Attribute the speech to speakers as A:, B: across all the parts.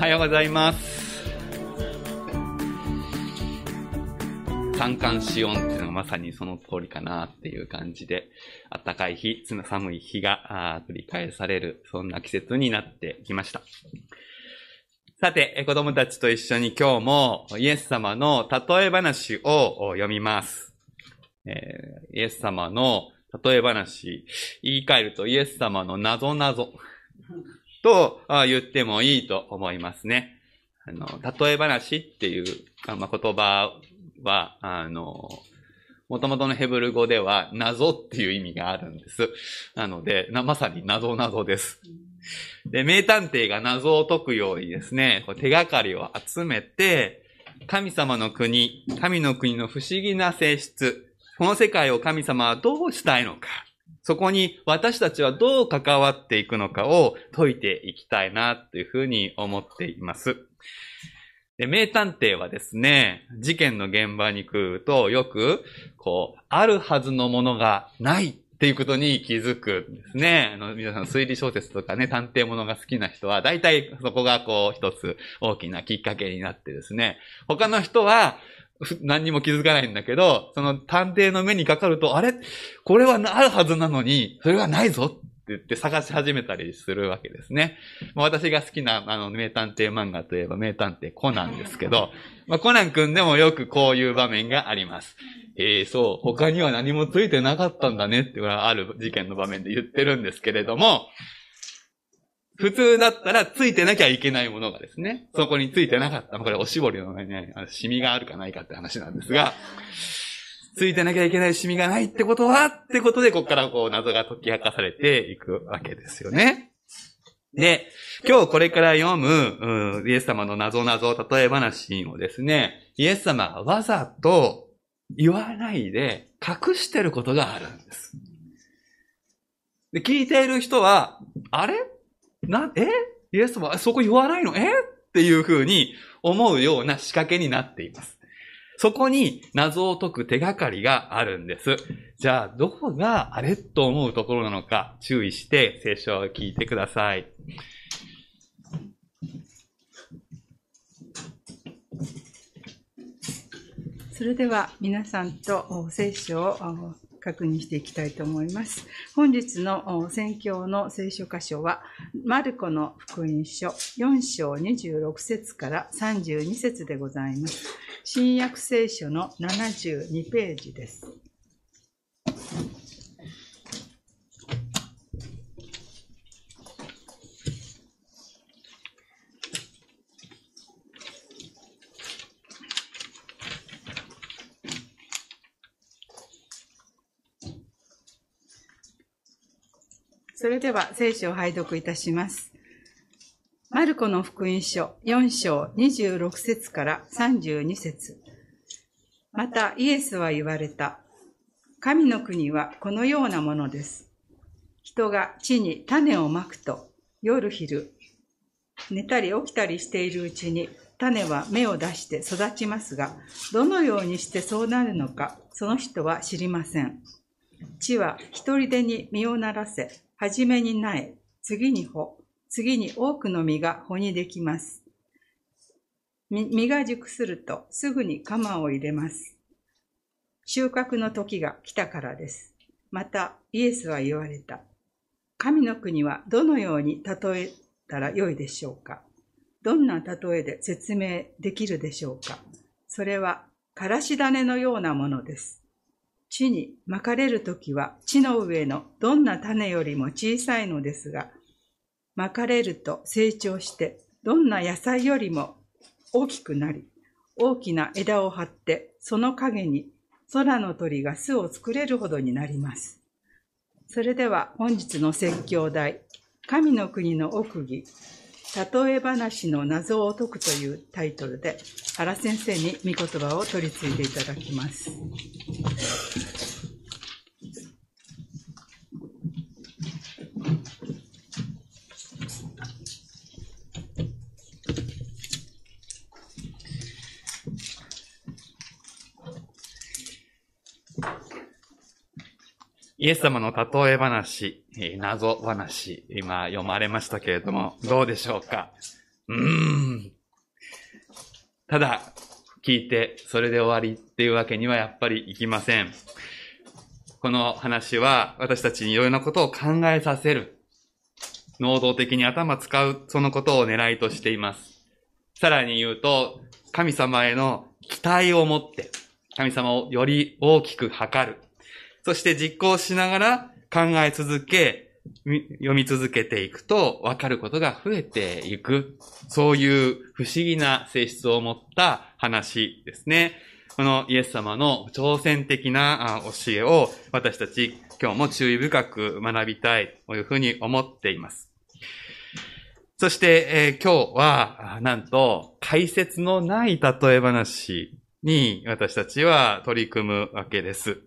A: おはようございます。三寒四温っていうのがまさにその通りかなっていう感じで、暖かい日、寒い日が繰り返される、そんな季節になってきました。さて、子供たちと一緒に今日もイエス様の例え話を読みます。えーイエス様の例え話、言い換えるとイエス様の謎謎と言ってもいいと思いますね。あの、例え話っていう、言葉は、あの、もともとのヘブル語では謎っていう意味があるんです。なので、まさに謎謎です。で、名探偵が謎を解くようにですね、手がかりを集めて、神様の国、神の国の不思議な性質、この世界を神様はどうしたいのか、そこに私たちはどう関わっていくのかを解いていきたいなというふうに思っています。で名探偵はですね、事件の現場に来るとよく、こう、あるはずのものがないっていうことに気づくんですね。あの、皆さん推理小説とかね、探偵物が好きな人は、大体そこがこう、一つ大きなきっかけになってですね、他の人は、何にも気づかないんだけど、その探偵の目にかかると、あれ？これはあるはずなのに、それがないぞって言って探し始めたりするわけですね。まあ私が好きなあの名探偵漫画といえば名探偵コナンですけど、まあ、コナン君でもよくこういう場面があります。ええそう、他には何もついてなかったんだねってある事件の場面で言ってるんですけれども、普通だったらついてなきゃいけないものがですね、そこについてなかった。これおしぼりのね、あのシミがあるかないかって話なんですが、ついてなきゃいけないシミがないってことはってことで、ここからこう謎が解き明かされていくわけですよね。で、今日これから読む、うんイエス様の謎謎例え話をですね、イエス様がわざと言わないで隠してることがあるんです。で、聞いている人は、あれ？な、え？イエス様、そこ言わないの？え？っていう風に思うような仕掛けになっています。そこに謎を解く手がかりがあるんです。じゃあ、どこがあれと思うところなのか注意して聖書を聞いてください。
B: それでは皆さんと聖書を確認していきたいと思います。本日の宣教の聖書箇所は、マルコの福音書4章26節から32節でございます。新約聖書の72ページです。それでは聖書を拝読いたします。マルコの福音書4章26節から32節またイエスは言われた。神の国はこのようなものです。人が地に種をまくと、夜昼、寝たり起きたりしているうちに種は芽を出して育ちますが、どのようにしてそうなるのか、その人は知りません。地は一人でに実をならせ、はじめに苗、次に穂、次に多くの実が穂にできます。実が熟するとすぐに鎌を入れます。収穫の時が来たからです。またイエスは言われた。神の国はどのように例えたらよいでしょうか？どんな例えで説明できるでしょうか？それは、からし種のようなものです。地にまかれるときは地の上のどんな種よりも小さいのですが、まかれると成長してどんな野菜よりも大きくなり、大きな枝を張ってその陰に空の鳥が巣を作れるほどになります。それでは本日の説教題、神の国の奥義、例え話の謎を解くというタイトルで原先生に御言葉を取り次いでいただきます。
A: イエス様の例え話、謎話、今読まれましたけれども、どうでしょうか？うーん、ただ、聞いて、それで終わりっていうわけにはやっぱりいきません。この話は私たちにいろいろなことを考えさせる。能動的に頭使う、そのことを狙いとしています。さらに言うと、神様への期待を持って、神様をより大きく測る。そして実行しながら考え続け、読み続けていくと分かることが増えていく。そういう不思議な性質を持った話ですね。このイエス様の挑戦的な教えを私たち今日も注意深く学びたいというふうに思っています。そして、えー今日は、なんと、解説のない例え話に私たちは取り組むわけです。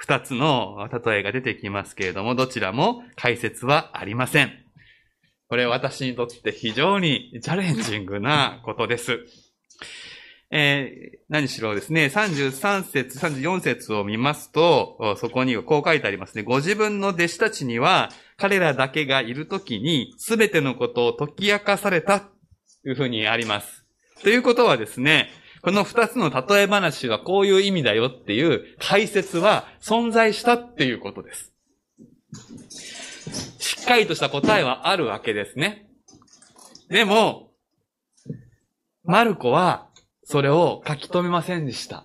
A: 二つの例えが出てきますけれども、どちらも解説はありません。これ私にとって非常にチャレンジングなことです。えー何しろですね、33節、34節を見ますと、そこにこう書いてありますね。ご自分の弟子たちには、彼らだけがいるときに、すべてのことを解き明かされた、というふうにあります。ということはですね、この二つの例え話はこういう意味だよっていう解説は存在したっていうことです。しっかりとした答えはあるわけですね。でも、マルコはそれを書き留めませんでした。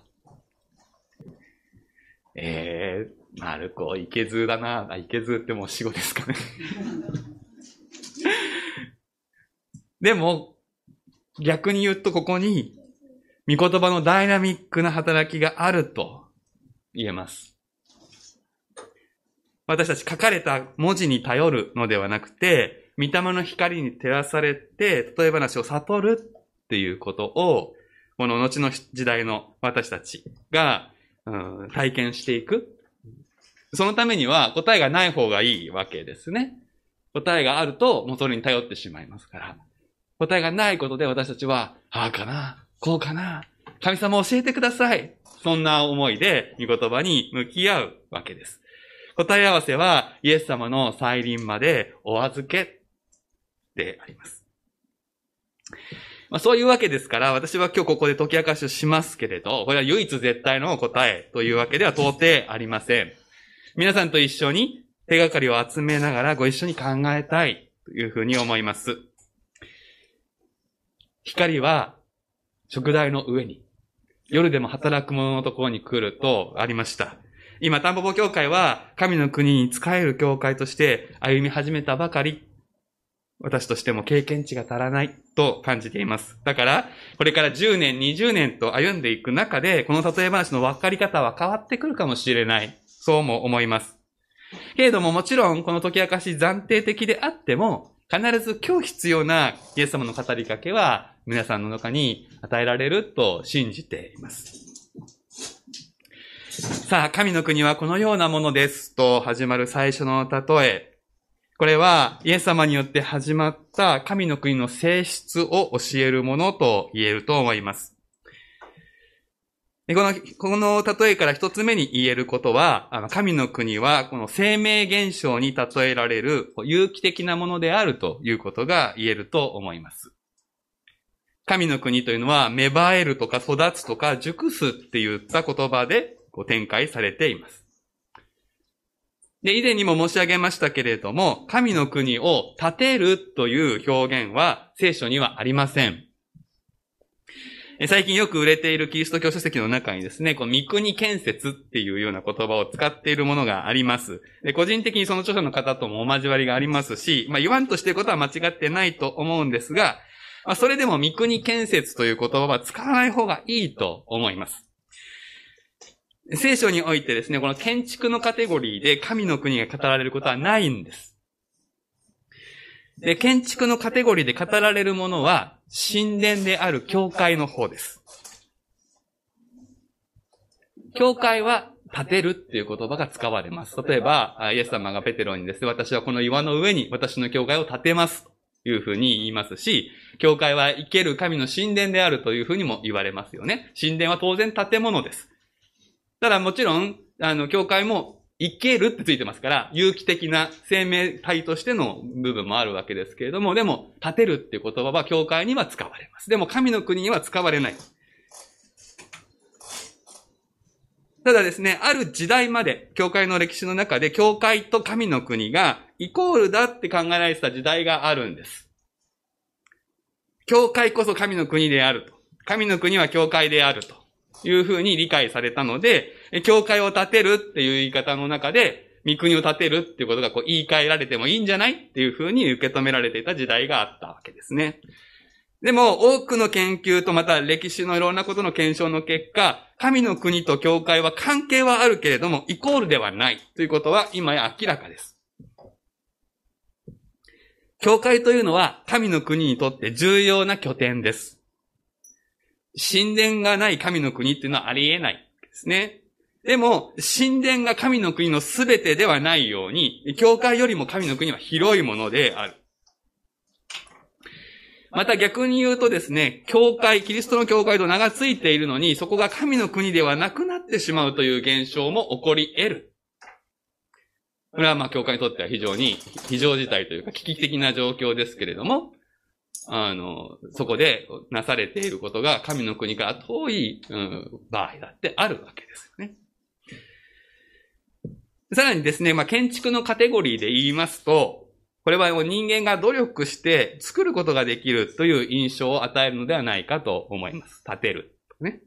A: えー、マルコ、いけずだな。あ、いけずってもう死語ですかね。でも、逆に言うとここに、御言葉のダイナミックな働きがあると言えます。私たち書かれた文字に頼るのではなくて、御霊の光に照らされて、例え話を悟るっていうことを、この後の時代の私たちが、うん体験していく。そのためには答えがない方がいいわけですね。答えがあると、もうそれに頼ってしまいますから。答えがないことで私たちは、ああかな、こうかな、神様教えてください。そんな思いで、御言葉に向き合うわけです。答え合わせは、イエス様の再臨までお預けであります。まあ、そういうわけですから、私は今日ここで解き明かしをしますけれど、これは唯一絶対の答えというわけでは到底ありません。皆さんと一緒に手がかりを集めながらご一緒に考えたいというふうに思います。光は食台の上に、夜でも働く者のところに来るとありました。今、タンポポ教会は神の国に仕える教会として歩み始めたばかり。私としても経験値が足らないと感じています。だから、これから10年、20年と歩んでいく中で、この例え話の分かり方は変わってくるかもしれない。そうも思います。けれどももちろん、この解き明かし暫定的であっても、必ず今日必要なイエス様の語りかけは、皆さんの中に与えられると信じています。さあ、神の国はこのようなものですと始まる最初の例え。これはイエス様によって始まった神の国の性質を教えるものと言えると思います。この、この例えから一つ目に言えることは、あの神の国はこの生命現象に例えられる有機的なものであるということが言えると思います。神の国というのは芽生えるとか育つとか熟すって言った言葉でこう展開されています。で、以前にも申し上げましたけれども、神の国を建てるという表現は聖書にはありません。最近よく売れているキリスト教書籍の中にですね、この三国建設っていうような言葉を使っているものがあります。で個人的にその著者の方ともお交わりがありますし、まあ言わんとしていることは間違ってないと思うんですが、まあそれでも三国建設という言葉は使わない方がいいと思います。聖書においてですね、この建築のカテゴリーで神の国が語られることはないんです。で、建築のカテゴリーで語られるものは、神殿である教会の方です。教会は建てるっていう言葉が使われます。例えば、イエス様がペテロにですね、私はこの岩の上に私の教会を建てます。というふうに言いますし、教会は生ける神の神殿であるというふうにも言われますよね。神殿は当然建物です。ただもちろん、あの、教会も生けるってついてますから、有機的な生命体としての部分もあるわけですけれども、でも、建てるっていう言葉は教会には使われます。でも、神の国には使われない。ただですね、ある時代まで、教会の歴史の中で、教会と神の国がイコールだって考えられてた時代があるんです。教会こそ神の国であると。神の国は教会であるというふうに理解されたので、教会を建てるっていう言い方の中で、御国を建てるっていうことがこう言い換えられてもいいんじゃないっていうふうに受け止められていた時代があったわけですね。でも、多くの研究とまた歴史のいろんなことの検証の結果、神の国と教会は関係はあるけれども、イコールではないということは今や明らかです。教会というのは神の国にとって重要な拠点です。神殿がない神の国っていうのはありえないですね。でも、神殿が神の国のすべてではないように、教会よりも神の国は広いものである。また逆に言うとですね、教会、キリストの教会と名がついているのに、そこが神の国ではなくなってしまうという現象も起こり得る。これはまあ教会にとっては非常に非常事態というか危機的な状況ですけれども、あの、そこでなされていることが神の国から遠い、うん、場合だってあるわけですよね。さらにですね、まあ建築のカテゴリーで言いますと、これは人間が努力して作ることができるという印象を与えるのではないかと思います。建てる。ね。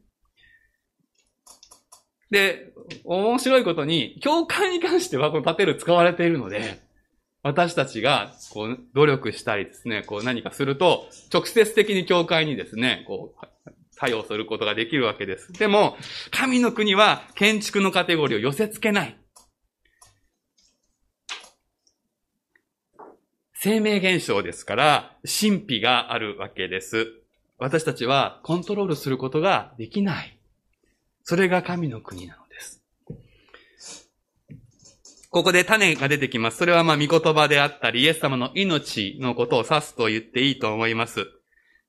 A: で、面白いことに、教会に関してはこの建てる使われているので、私たちがこう努力したりですね、こう何かすると、直接的に教会にですね、こう、作用することができるわけです。でも、神の国は建築のカテゴリーを寄せ付けない。生命現象ですから、神秘があるわけです。私たちはコントロールすることができない。それが神の国なのです。ここで種が出てきます。それはまあ見言葉であったり、イエス様の命のことを指すと言っていいと思います。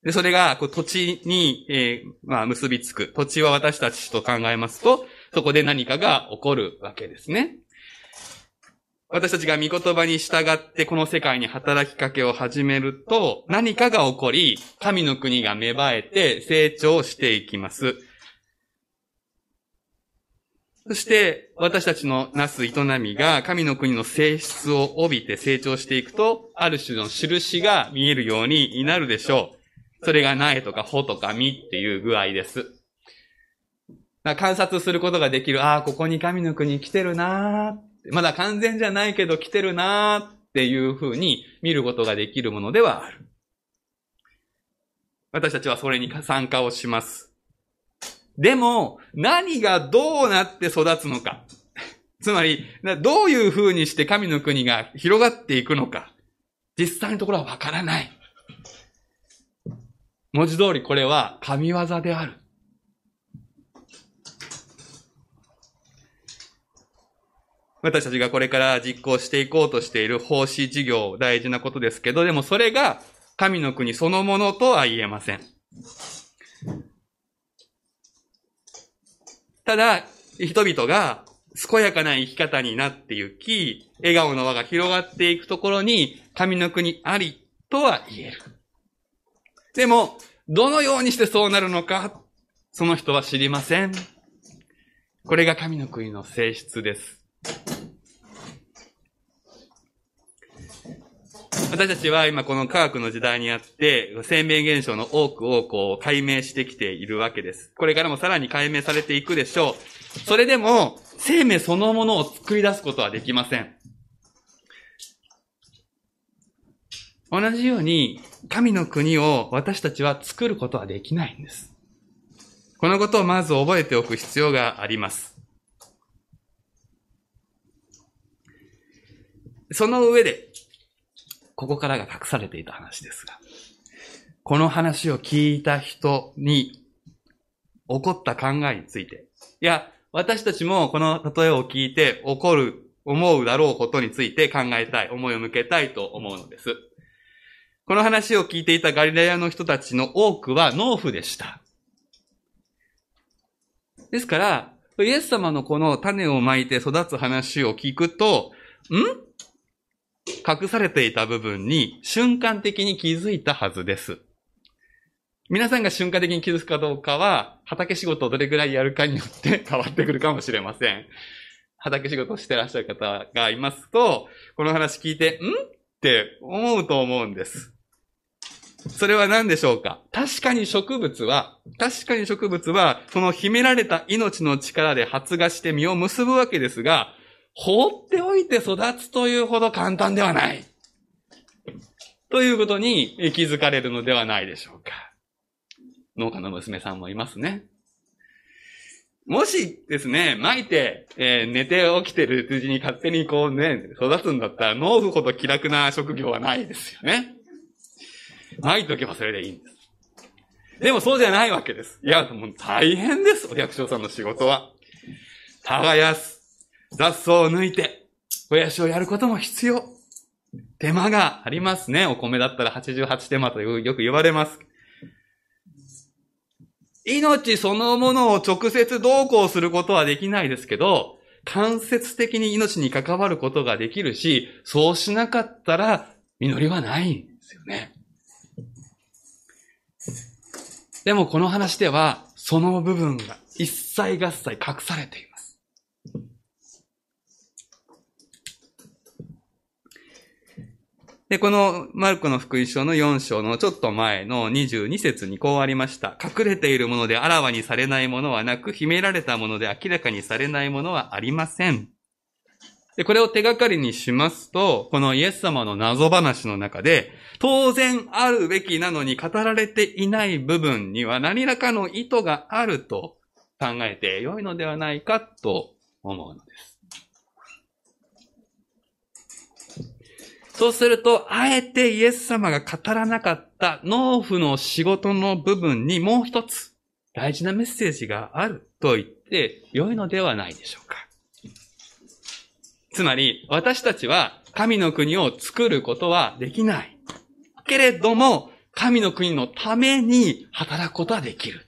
A: で、それがこう土地に、えーまあ結びつく。土地は私たちと考えますと、そこで何かが起こるわけですね。私たちが御言葉に従ってこの世界に働きかけを始めると、何かが起こり、神の国が芽生えて成長していきます。そして、私たちのなす営みが神の国の性質を帯びて成長していくと、ある種の印が見えるようになるでしょう。それが苗とか穂とか実っていう具合です。観察することができる、ああ、ここに神の国来てるなーまだ完全じゃないけど来てるなーっていうふうに見ることができるものではある。私たちはそれに参加をします。でも、何がどうなって育つのか。つまり、どういうふうにして神の国が広がっていくのか。実際のところはわからない。文字通りこれは神業である。私たちがこれから実行していこうとしている奉仕事業大事なことですけど、でもそれが神の国そのものとは言えません。ただ、人々が健やかな生き方になっていき、笑顔の輪が広がっていくところに神の国ありとは言える。でも、どのようにしてそうなるのか、その人は知りません。これが神の国の性質です。私たちは今この科学の時代にあって、生命現象の多くをこう解明してきているわけです。これからもさらに解明されていくでしょう。それでも、生命そのものを作り出すことはできません。同じように、神の国を私たちは作ることはできないんです。このことをまず覚えておく必要があります。その上で、ここからが隠されていた話ですが、この話を聞いた人に起こった考えについて、いや、私たちもこの例えを聞いて起こる、思うだろうことについて考えたい、思いを向けたいと思うのです。この話を聞いていたガリラヤの人たちの多くは農夫でした。ですから、イエス様のこの種をまいて育つ話を聞くと、ん？隠されていた部分に瞬間的に気づいたはずです。皆さんが瞬間的に気づくかどうかは、畑仕事をどれぐらいやるかによって 変わってくるかもしれません。畑仕事をしてらっしゃる方がいますと、この話聞いて、ん？って思うと思うんです。それは何でしょうか？確かに植物は、確かに植物は、その秘められた命の力で発芽して実を結ぶわけですが、放っておいて育つというほど簡単ではない。ということに気づかれるのではないでしょうか。農家の娘さんもいますね。もしですね、巻いて、えー、寝て起きてるうちに勝手にこうね、育つんだったら農夫ほど気楽な職業はないですよね。巻いとけばそれでいいんです。でもそうじゃないわけです。いや、もう大変です、お百姓さんの仕事は。耕す。雑草を抜いて、肥やしをやることも必要。手間がありますね。お米だったら88手間とよく言われます。命そのものを直接同行することはできないですけど、間接的に命に関わることができるし、そうしなかったら実りはないんですよね。でもこの話では、その部分が一切合切隠されています。で、このマルコの福音書の4章のちょっと前の22節にこうありました。隠れているものであらわにされないものはなく、秘められたもので明らかにされないものはありません。で、これを手がかりにしますと、このイエス様の謎話の中で、当然あるべきなのに語られていない部分には何らかの意図があると考えて良いのではないかと思うのです。そうすると、あえてイエス様が語らなかった農夫の仕事の部分にもう一つ大事なメッセージがあると言って良いのではないでしょうか。つまり、私たちは神の国を作ることはできない。けれども、神の国のために働くことはできる。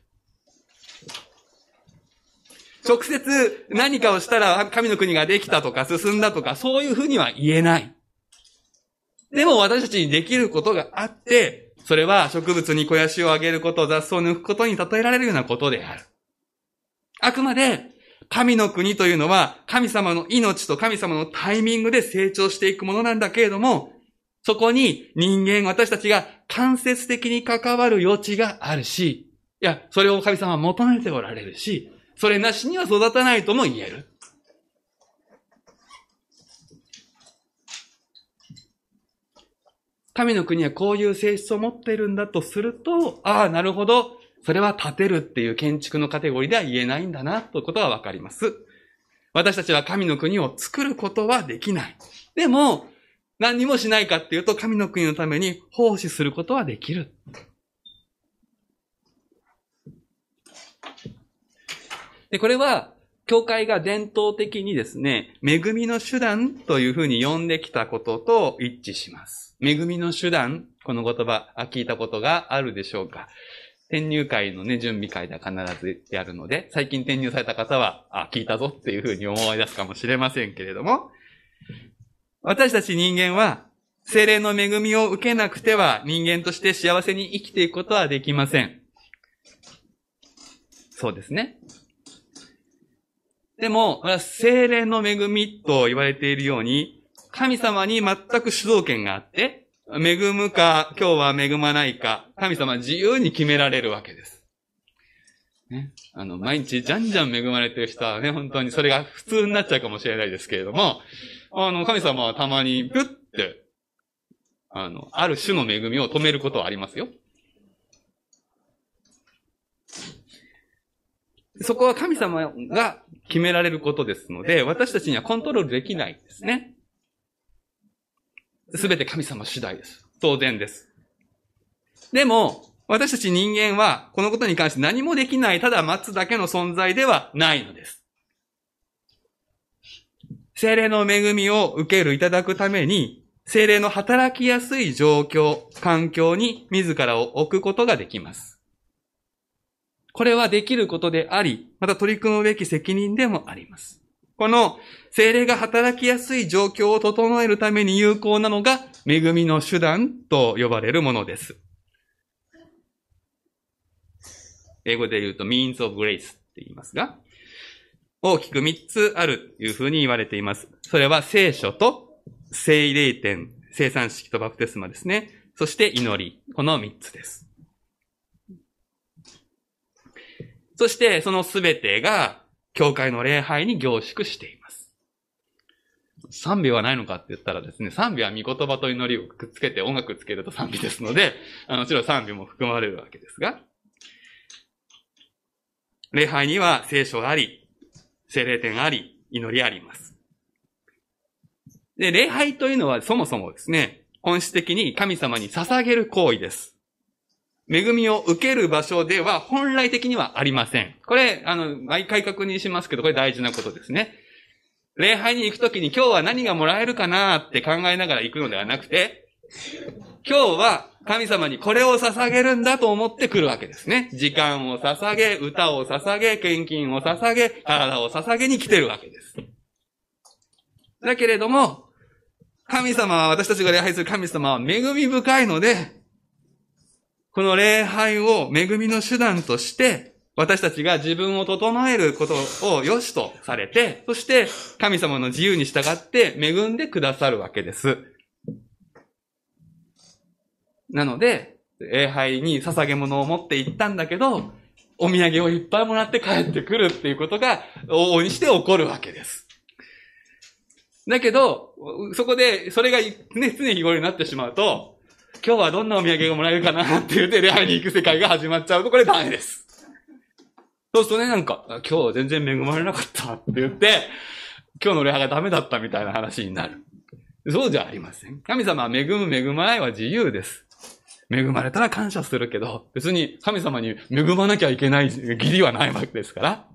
A: 直接何かをしたら神の国ができたとか進んだとかそういうふうには言えない。でも私たちにできることがあって、それは植物に肥やしをあげること、雑草を抜くことに例えられるようなことである。あくまで、神の国というのは、神様の命と神様のタイミングで成長していくものなんだけれども、そこに人間、私たちが間接的に関わる余地があるし、いや、それを神様は求めておられるし、それなしには育たないとも言える。神の国はこういう性質を持っているんだとすると、ああ、なるほど。それは建てるっていう建築のカテゴリーでは言えないんだな、ということはわかります。私たちは神の国を作ることはできない。でも、何もしないかっていうと、神の国のために奉仕することはできる。で、これは、教会が伝統的にですね、恵みの手段というふうに呼んできたことと一致します。恵みの手段、この言葉、聞いたことがあるでしょうか？転入会のね、準備会では必ずやるので、最近転入された方は、あ、聞いたぞっていうふうに思い出すかもしれませんけれども、私たち人間は、精霊の恵みを受けなくては人間として幸せに生きていくことはできません。そうですね。でも、精霊の恵みと言われているように、神様に全く主導権があって、恵むか、今日は恵まないか、神様自由に決められるわけです。ね。あの、毎日じゃんじゃん恵まれてる人はね、本当にそれが普通になっちゃうかもしれないですけれども、あの、神様はたまに、プッて、あの、ある種の恵みを止めることはありますよ。そこは神様が決められることですので、私たちにはコントロールできないんですね。すべて神様次第です。当然です。でも、私たち人間は、このことに関して何もできない、ただ待つだけの存在ではないのです。精霊の恵みを受ける、いただくために、精霊の働きやすい状況、環境に自らを置くことができます。これはできることであり、また取り組むべき責任でもあります。この精霊が働きやすい状況を整えるために有効なのが、恵みの手段と呼ばれるものです。英語で言うと means of grace って言いますが、大きく3つあるというふうに言われています。それは聖書と聖霊点、生産式とバプテスマですね。そして祈り。この3つです。そして、そのすべてが、教会の礼拝に凝縮しています。賛美はないのかって言ったらですね、賛美は御言葉と祈りをくっつけて音楽つけると賛美ですので、あのもちろん賛美も含まれるわけですが、礼拝には聖書があり、聖霊点あり、祈りあります。で、礼拝というのはそもそもですね、本質的に神様に捧げる行為です。恵みを受ける場所では本来的にはありません。これ、あの、毎回確認しますけど、これ大事なことですね。礼拝に行くときに今日は何がもらえるかなって考えながら行くのではなくて、今日は神様にこれを捧げるんだと思って来るわけですね。時間を捧げ、歌を捧げ、献金を捧げ、体を捧げに来てるわけです。だけれども、神様は、私たちが礼拝する神様は恵み深いので、この礼拝を恵みの手段として、私たちが自分を整えることを良しとされて、そして神様の自由に従って恵んでくださるわけです。なので、礼拝に捧げ物を持って行ったんだけど、お土産をいっぱいもらって帰ってくるっていうことが往々にして起こるわけです。だけど、そこで、それがね、常日頃になってしまうと、今日はどんなお土産がもらえるかなって言って礼拝に行く世界が始まっちゃうとこれダメです。そうするとね、なんか、今日は全然恵まれなかったって言って、今日の礼拝がダメだったみたいな話になる。そうじゃありません。神様は恵む恵まないは自由です。恵まれたら感謝するけど、別に神様に恵まなきゃいけない義理はないわけですから。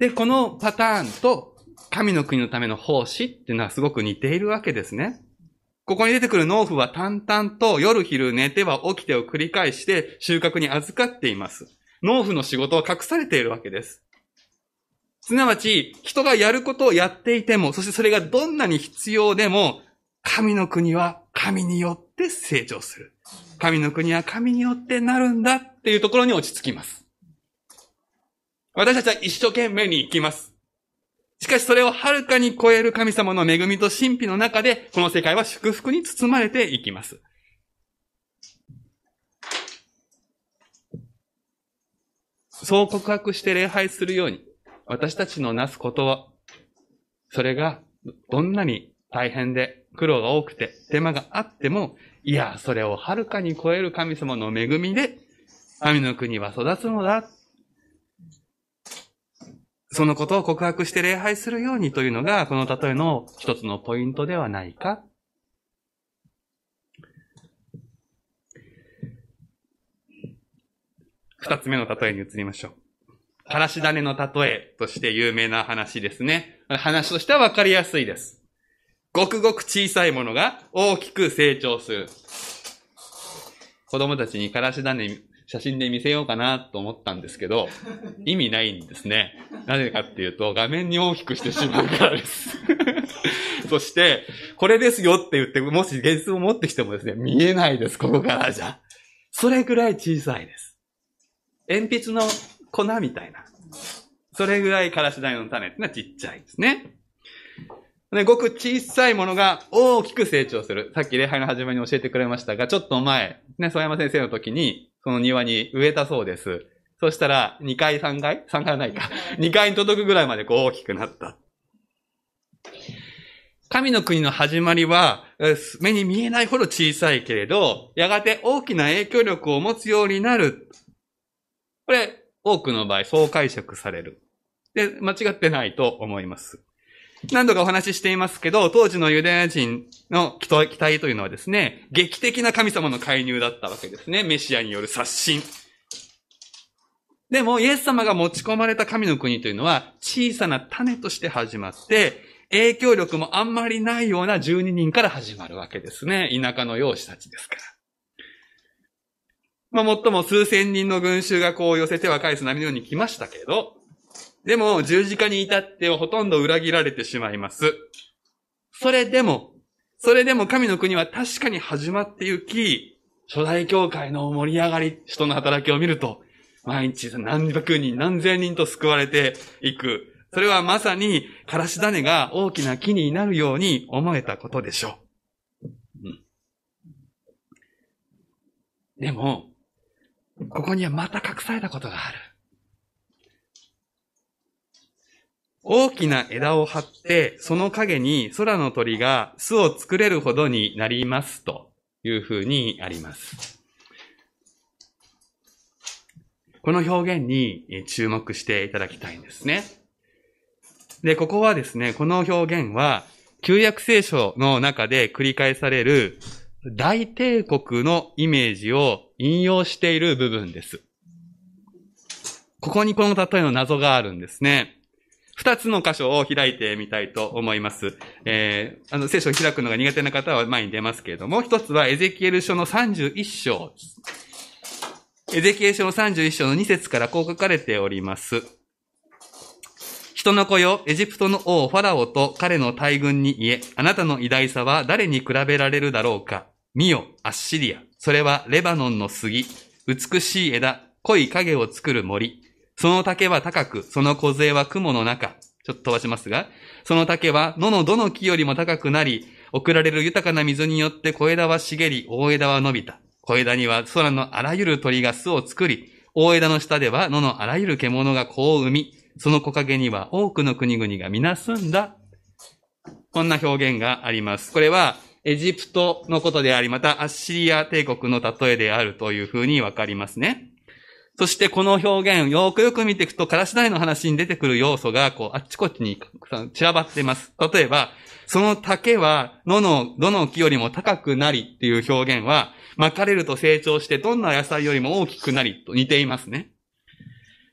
A: で、このパターンと神の国のための奉仕っていうのはすごく似ているわけですね。ここに出てくる農夫は淡々と夜昼寝ては起きてを繰り返して収穫に預かっています。農夫の仕事は隠されているわけです。すなわち、人がやることをやっていても、そしてそれがどんなに必要でも、神の国は神によって成長する。神の国は神によってなるんだっていうところに落ち着きます。私たちは一生懸命に生きます。しかしそれをはるかに超える神様の恵みと神秘の中で、この世界は祝福に包まれていきます。そう告白して礼拝するように、私たちのなすことは、それがどんなに大変で苦労が多くて手間があっても、いや、それをはるかに超える神様の恵みで、神の国は育つのだそのことを告白して礼拝するようにというのが、この例えの一つのポイントではないか。二つ目の例えに移りましょう。からし種の例えとして有名な話ですね。話としてはわかりやすいです。ごくごく小さいものが大きく成長する。子供たちにからし種写真で見せようかなと思ったんですけど、意味ないんですね。なぜかっていうと、画面に大きくしてしまうからです。そして、これですよって言って、もし現実を持ってきてもですね、見えないです、ここからじゃ。それぐらい小さいです。鉛筆の粉みたいな。それぐらいからし種の種ってのはちっちゃいですね。ね、ごく小さいものが大きく成長する。さっき礼拝の始まりに教えてくれましたが、ちょっと前、ね、曽山先生の時に、その庭に植えたそうです。そしたら、2階、3階 ?3 階はないか。2階に届くぐらいまでこう大きくなった。神の国の始まりは、目に見えないほど小さいけれど、やがて大きな影響力を持つようになる。これ、多くの場合、そう解釈される。で、間違ってないと思います。何度かお話ししていますけど、当時のユダヤ人の期待というのはですね、劇的な神様の介入だったわけですね。メシアによる刷新。でも、イエス様が持ち込まれた神の国というのは、小さな種として始まって、影響力もあんまりないような12人から始まるわけですね。田舎の養子たちですから。まあ、もっとも数千人の群衆がこう寄せては返す波のように来ましたけど、でも十字架に至ってはほとんど裏切られてしまいます。それでも、それでも神の国は確かに始まってゆき、初代教会の盛り上がり、人の働きを見ると、毎日何百人、何千人と救われていく。それはまさに、からし種が大きな木になるように思えたことでしょう。うん、でも、ここにはまた隠されたことがある。大きな枝を張って、その影に空の鳥が巣を作れるほどになりますというふうにあります。この表現に注目していただきたいんですね。で、ここはですね、この表現は、旧約聖書の中で繰り返される大帝国のイメージを引用している部分です。ここにこの例えの謎があるんですね。二つの箇所を開いてみたいと思います。えー、あの、聖書を開くのが苦手な方は前に出ますけれども、一つはエゼキエル書の31章。エゼキエル書の31章の2節からこう書かれております。人の子よ、エジプトの王ファラオと彼の大軍に言え、あなたの偉大さは誰に比べられるだろうか。見よ、アッシリア。それはレバノンの杉。美しい枝、濃い影を作る森。その竹は高く、その小杖は雲の中。ちょっと飛ばしますが、その竹は野のどの木よりも高くなり、送られる豊かな水によって小枝は茂り、大枝は伸びた。小枝には空のあらゆる鳥が巣を作り、大枝の下では野のあらゆる獣が子を生み、その木陰には多くの国々が皆住んだ。こんな表現があります。これは、エジプトのことであり、またアッシリア帝国の例えであるというふうにわかりますね。そしてこの表現、よくよく見ていくと、からし台の話に出てくる要素が、こう、あっちこっちに散らばっています。例えば、その竹は、野の、どの木よりも高くなりっていう表現は、巻かれると成長して、どんな野菜よりも大きくなりと似ていますね。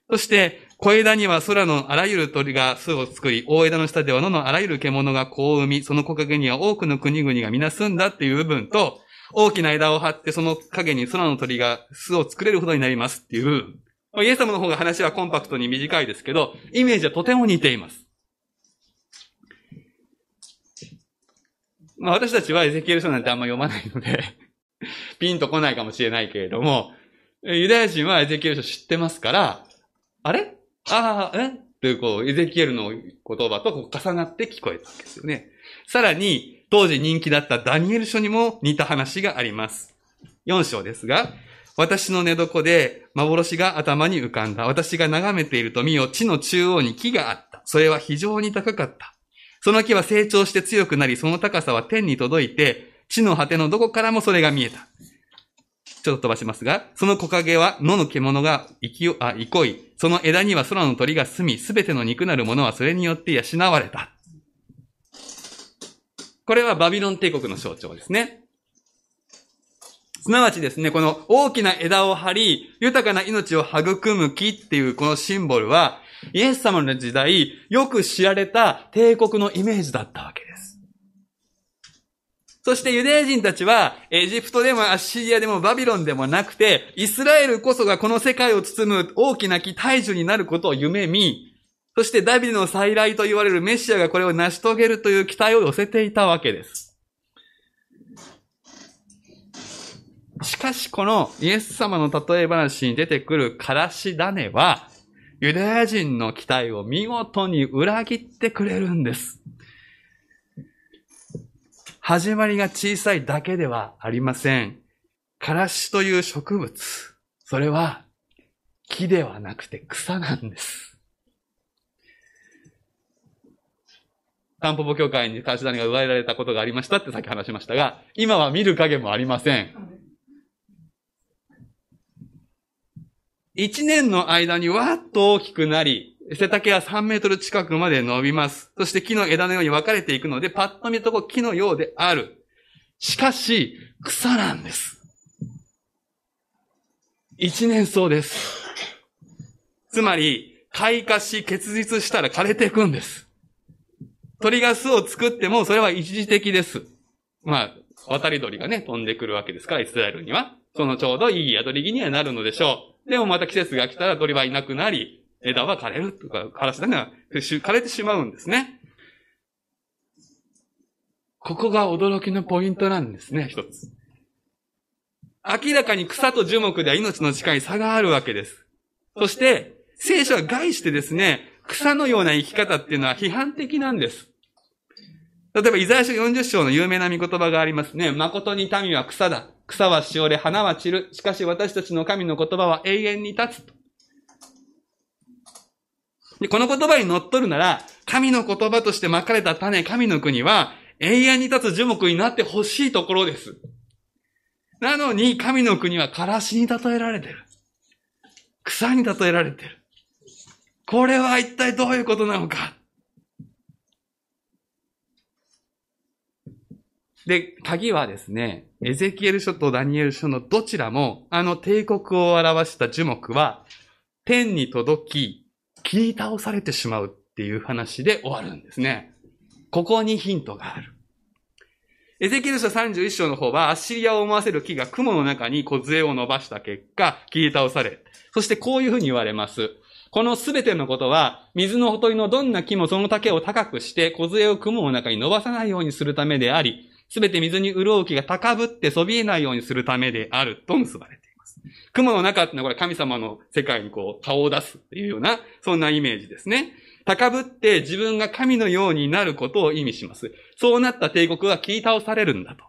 A: そして、小枝には空のあらゆる鳥が巣を作り、大枝の下では野のあらゆる獣が子を生み、その木陰には多くの国々が皆住んだっていう部分と、大きな枝を張ってその影に空の鳥が巣を作れるほどになりますっていう、イエス様の方が話はコンパクトに短いですけど、イメージはとても似ています。まあ私たちはエゼキエル書なんてあんま読まないので ピンとこないかもしれないけれども、ユダヤ人はエゼキエル書知ってますから、あれ？ああ、え？という、こう、エゼキエルの言葉とこう重なって聞こえたわけですよね。さらに、当時人気だったダニエル書にも似た話があります。4章ですが、私の寝床で幻が頭に浮かんだ。私が眺めていると見よ、地の中央に木があった。それは非常に高かった。その木は成長して強くなり、その高さは天に届いて、地の果てのどこからもそれが見えた。ちょっと飛ばしますが、その木陰は野の獣が生きよ、あ、憩い、その枝には空の鳥が住み、すべての肉なるものはそれによって養われた。これはバビロン帝国の象徴ですね。すなわちですね、この大きな枝を張り、豊かな命を育む木っていうこのシンボルは、イエス様の時代、よく知られた帝国のイメージだったわけ。そしてユダヤ人たちは、エジプトでもアッシリアでもバビロンでもなくて、イスラエルこそがこの世界を包む大きな木大樹になることを夢見、そしてダビデの再来と言われるメシアがこれを成し遂げるという期待を寄せていたわけです。しかしこのイエス様の例え話に出てくるからし種は、ユダヤ人の期待を見事に裏切ってくれるんです。始まりが小さいだけではありません。からしという植物。それは木ではなくて草なんです。タンポポ協会にからし種が奪えられたことがありましたってさっき話しましたが、今は見る影もありません。一年の間にわっと大きくなり、背丈は3メートル近くまで伸びます。そして木の枝のように分かれていくので、パッと見るとこ木のようである。しかし、草なんです。一年草です。つまり、開花し、結実したら枯れていくんです。鳥が巣を作ってもそれは一時的です。まあ、渡り鳥がね、飛んでくるわけですから、イスラエルには。そのちょうどいい宿り木にはなるのでしょう。でもまた季節が来たら鳥はいなくなり、枝は枯れるとか、からし種は枯れてしまうんですね。ここが驚きのポイントなんですね、一つ。明らかに草と樹木では命の力に差があるわけです。そして、聖書は害してですね、草のような生き方っていうのは批判的なんです。例えば、イザヤ書40章の有名な見言葉がありますね。誠に民は草だ。草はしおれ、花は散る。しかし私たちの神の言葉は永遠に立つ。で、この言葉に乗っ取るなら、神の言葉として巻かれた種、神の国は、永遠に立つ樹木になってほしいところです。なのに、神の国はからしに例えられてる。草に例えられてる。これは一体どういうことなのか。で、鍵はですね、エゼキエル書とダニエル書のどちらも、あの帝国を表した樹木は、天に届き、切り倒されてしまうっていう話で終わるんですね。ここにヒントがある。エゼキエル書31章の方は、アッシリアを思わせる木が雲の中に小杖を伸ばした結果、切り倒され、そしてこういうふうに言われます。このすべてのことは、水のほとりのどんな木もその丈を高くして、小杖を雲の中に伸ばさないようにするためであり、すべて水に潤う木が高ぶってそびえないようにするためであると結ばれています。雲の中っていうのはこれ神様の世界にこう顔を出すっていうような、そんなイメージですね。高ぶって自分が神のようになることを意味します。そうなった帝国は切り倒されるんだと。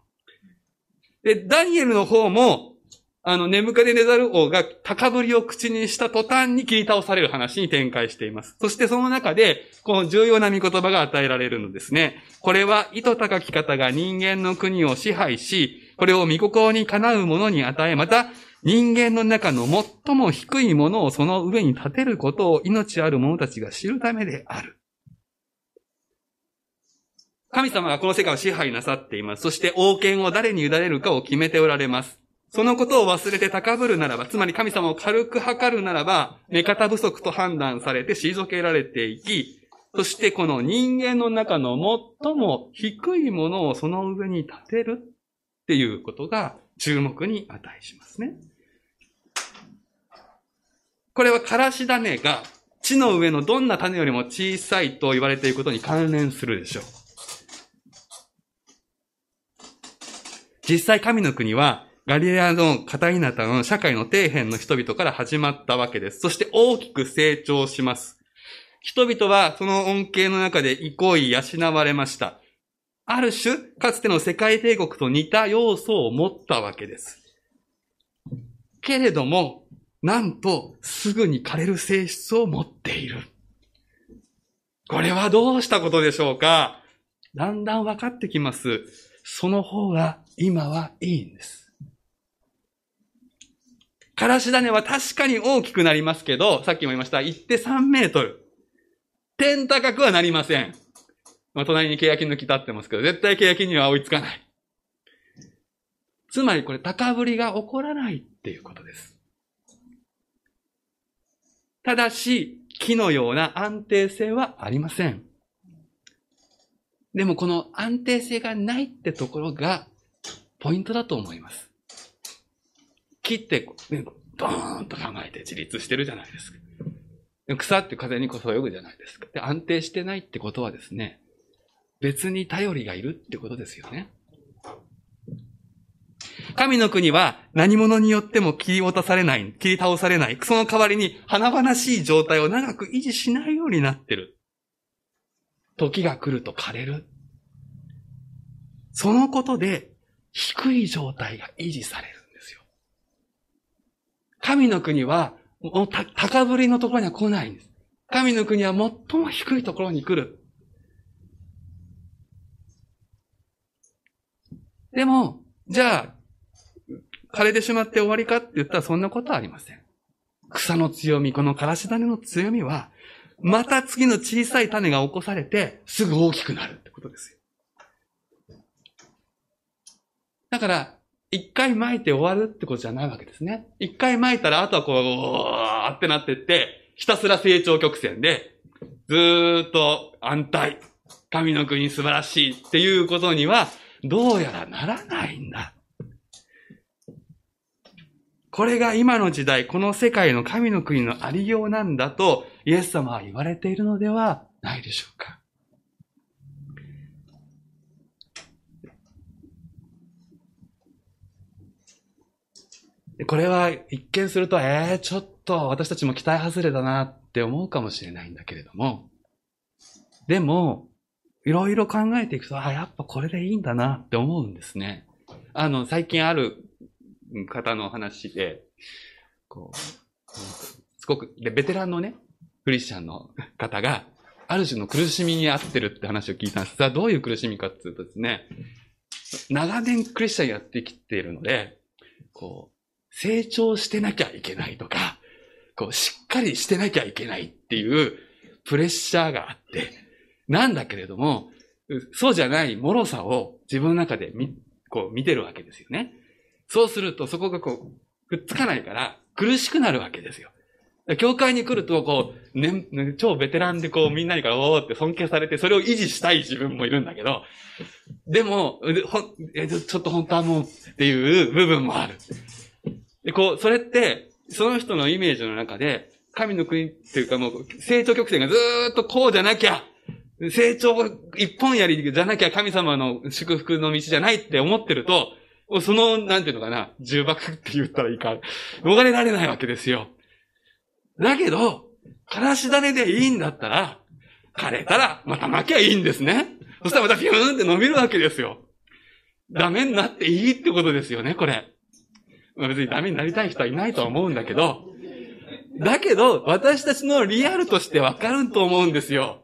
A: で、ダニエルの方も、あの、眠かでネザル王が高ぶりを口にした途端に切り倒される話に展開しています。そしてその中で、この重要な見言葉が与えられるのですね。これは、意図高き方が人間の国を支配し、これを御心にかなうものに与え、また、人間の中の最も低いものをその上に立てることを命ある者たちが知るためである。神様がこの世界を支配なさっています。そして王権を誰に委ねるかを決めておられます。そのことを忘れて高ぶるならば、つまり神様を軽く測るならば、目方不足と判断されて退けられていき、そしてこの人間の中の最も低いものをその上に立てるっていうことが注目に値しますね。これはからし種が地の上のどんな種よりも小さいと言われていることに関連するでしょう。実際神の国はガリレアの片田舎の社会の底辺の人々から始まったわけです。そして大きく成長します。人々はその恩恵の中で憩い養われました。ある種、かつての世界帝国と似た要素を持ったわけです。けれども、なんと、すぐに枯れる性質を持っている。これはどうしたことでしょうか？だんだん分かってきます。その方が今はいいんです。からし種は確かに大きくなりますけど、さっきも言いました、行って3メートル。天高くはなりません。まあ、隣に欅の木立ってますけど、絶対欅には追いつかない。つまりこれ高ぶりが起こらないっていうことです。ただし、木のような安定性はありません。でもこの安定性がないってところがポイントだと思います。木って、ね、ドーンと構えて自立してるじゃないですか。草って風にこそ泳ぐじゃないですか。で、安定してないってことはですね、別に頼りがいるってことですよね。神の国は何者によっても切り落とされない、切り倒されない。その代わりに華々しい状態を長く維持しないようになってる。時が来ると枯れる。そのことで低い状態が維持されるんですよ。神の国は、もう高ぶりのところには来ないんです。神の国は最も低いところに来る。でも、じゃあ、枯れてしまって終わりかって言ったらそんなことはありません。草の強み、このからし種の強みは、また次の小さい種が起こされて、すぐ大きくなるってことですよ。だから、一回巻いて終わるってことじゃないわけですね。一回巻いたら、あとはこう、ーってなってって、ひたすら成長曲線で、ずーっと安泰。神の国素晴らしいっていうことには、どうやらならないんだ。これが今の時代、この世界の神の国のありようなんだと、イエス様は言われているのではないでしょうか。これは一見すると、えー、ちょっと私たちも期待外れだなって思うかもしれないんだけれども、でも、いろいろ考えていくと、あ、やっぱこれでいいんだなって思うんですね。あの、最近ある方の話で、こう、すごく、で、ベテランのね、クリスチャンの方が、ある種の苦しみに遭ってるって話を聞いたんです。さあ、どういう苦しみかっていうとですね、長年クリスチャンやってきているので、こう、成長してなきゃいけないとか、こう、しっかりしてなきゃいけないっていうプレッシャーがあって、なんだけれども、そうじゃない脆さを自分の中で見、こう見てるわけですよね。そうするとそこがこう、くっつかないから苦しくなるわけですよ。教会に来ると、こう、ね、超ベテランでこう、みんなにからおーって尊敬されて、それを維持したい自分もいるんだけど、でも、ほえちょっと本当はもうっていう部分もある。で、こう、それって、その人のイメージの中で、神の国っていうかもう、成長曲線がずーっとこうじゃなきゃ、成長一本やりじゃなきゃ神様の祝福の道じゃないって思ってると、その、なんていうのかな、重箱って言ったらいいか、逃れられないわけですよ。だけど、からし種でいいんだったら、枯れたらまた巻きゃいいんですね。そしたらまたピューンって伸びるわけですよ。ダメになっていいってことですよね、これ。まあ、別にダメになりたい人はいないと思うんだけど、だけど、私たちのリアルとしてわかると思うんですよ。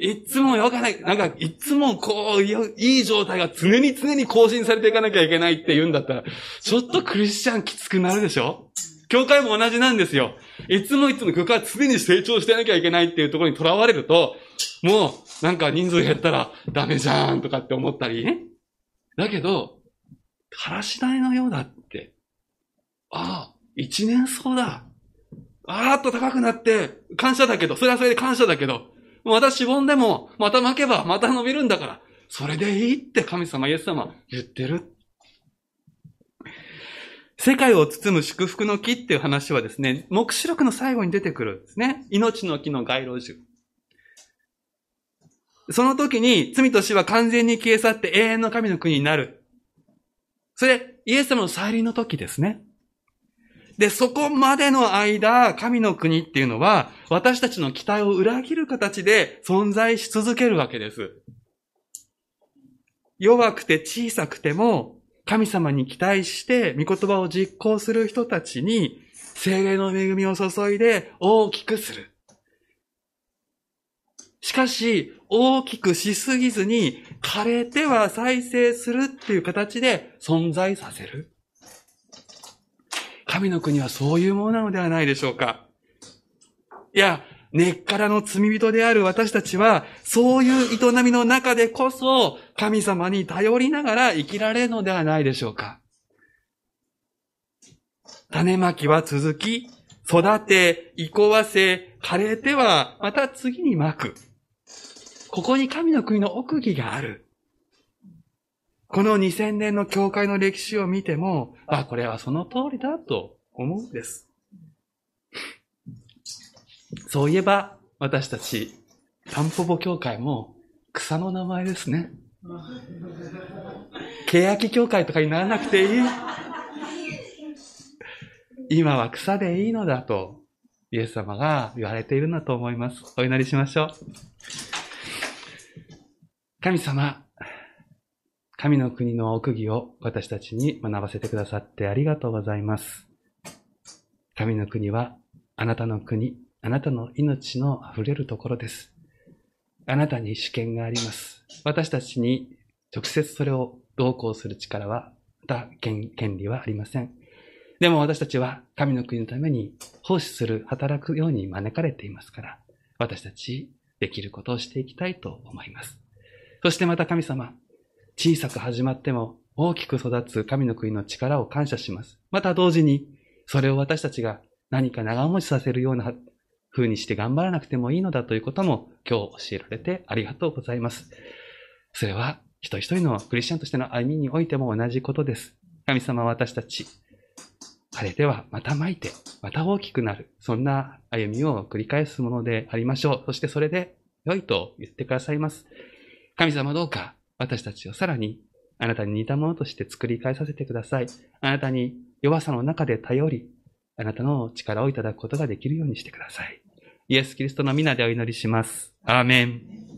A: いつもわかない、なんか、いつもこう、いい状態が常に常に更新されていかなきゃいけないって言うんだったら、ちょっとクリスチャンきつくなるでしょ？教会も同じなんですよ。いつもいつも教会は常に成長してなきゃいけないっていうところにとらわれると、もう、なんか人数減ったらダメじゃんとかって思ったりね。だけど、からし台のようだって。ああ、一年草だ。あーっと高くなって、感謝だけど、それはそれで感謝だけど、またしぼんでも、また巻けば、また伸びるんだから、それでいいって神様、イエス様言ってる。世界を包む祝福の木っていう話はですね、目視録の最後に出てくるんですね。命の木の街路樹。その時に罪と死は完全に消え去って永遠の神の国になる。それ、イエス様の再臨の時ですね。で、そこまでの間、神の国っていうのは、私たちの期待を裏切る形で存在し続けるわけです。弱くて小さくても、神様に期待して、御言葉を実行する人たちに、精霊の恵みを注いで大きくする。しかし、大きくしすぎずに、枯れては再生するっていう形で存在させる。神の国はそういうものなのではないでしょうか。いや、根っからの罪人である私たちは、そういう営みの中でこそ、神様に頼りながら生きられるのではないでしょうか。種まきは続き、育て、いこわせ、枯れては、また次にまく。ここに神の国の奥義がある。この2000年の教会の歴史を見ても、あ、これはその通りだと思うんです。そういえば、私たち、タンポポ教会も草の名前ですね。欅教会とかにならなくていい。今は草でいいのだと、イエス様が言われているんだと思います。お祈りしましょう。神様、神の国の奥義を私たちに学ばせてくださってありがとうございます。神の国はあなたの国、あなたの命の溢れるところです。あなたに主権があります。私たちに直接それを同行する力は、また権利はありません。でも私たちは神の国のために奉仕する、働くように招かれていますから、私たちできることをしていきたいと思います。そしてまた神様、小さく始まっても大きく育つ神の国の力を感謝します。また同時に、それを私たちが何か長持ちさせるような風にして頑張らなくてもいいのだということも今日教えられてありがとうございます。それは一人一人のクリスチャンとしての歩みにおいても同じことです。神様は私たち、晴れてはまた巻いて、また大きくなる。そんな歩みを繰り返すものでありましょう。そしてそれで良いと言ってくださいます。神様どうか私たちをさらにあなたに似たものとして作り変えさせてください。あなたに弱さの中で頼り、あなたの力をいただくことができるようにしてください。イエス・キリストの皆でお祈りします。アーメン。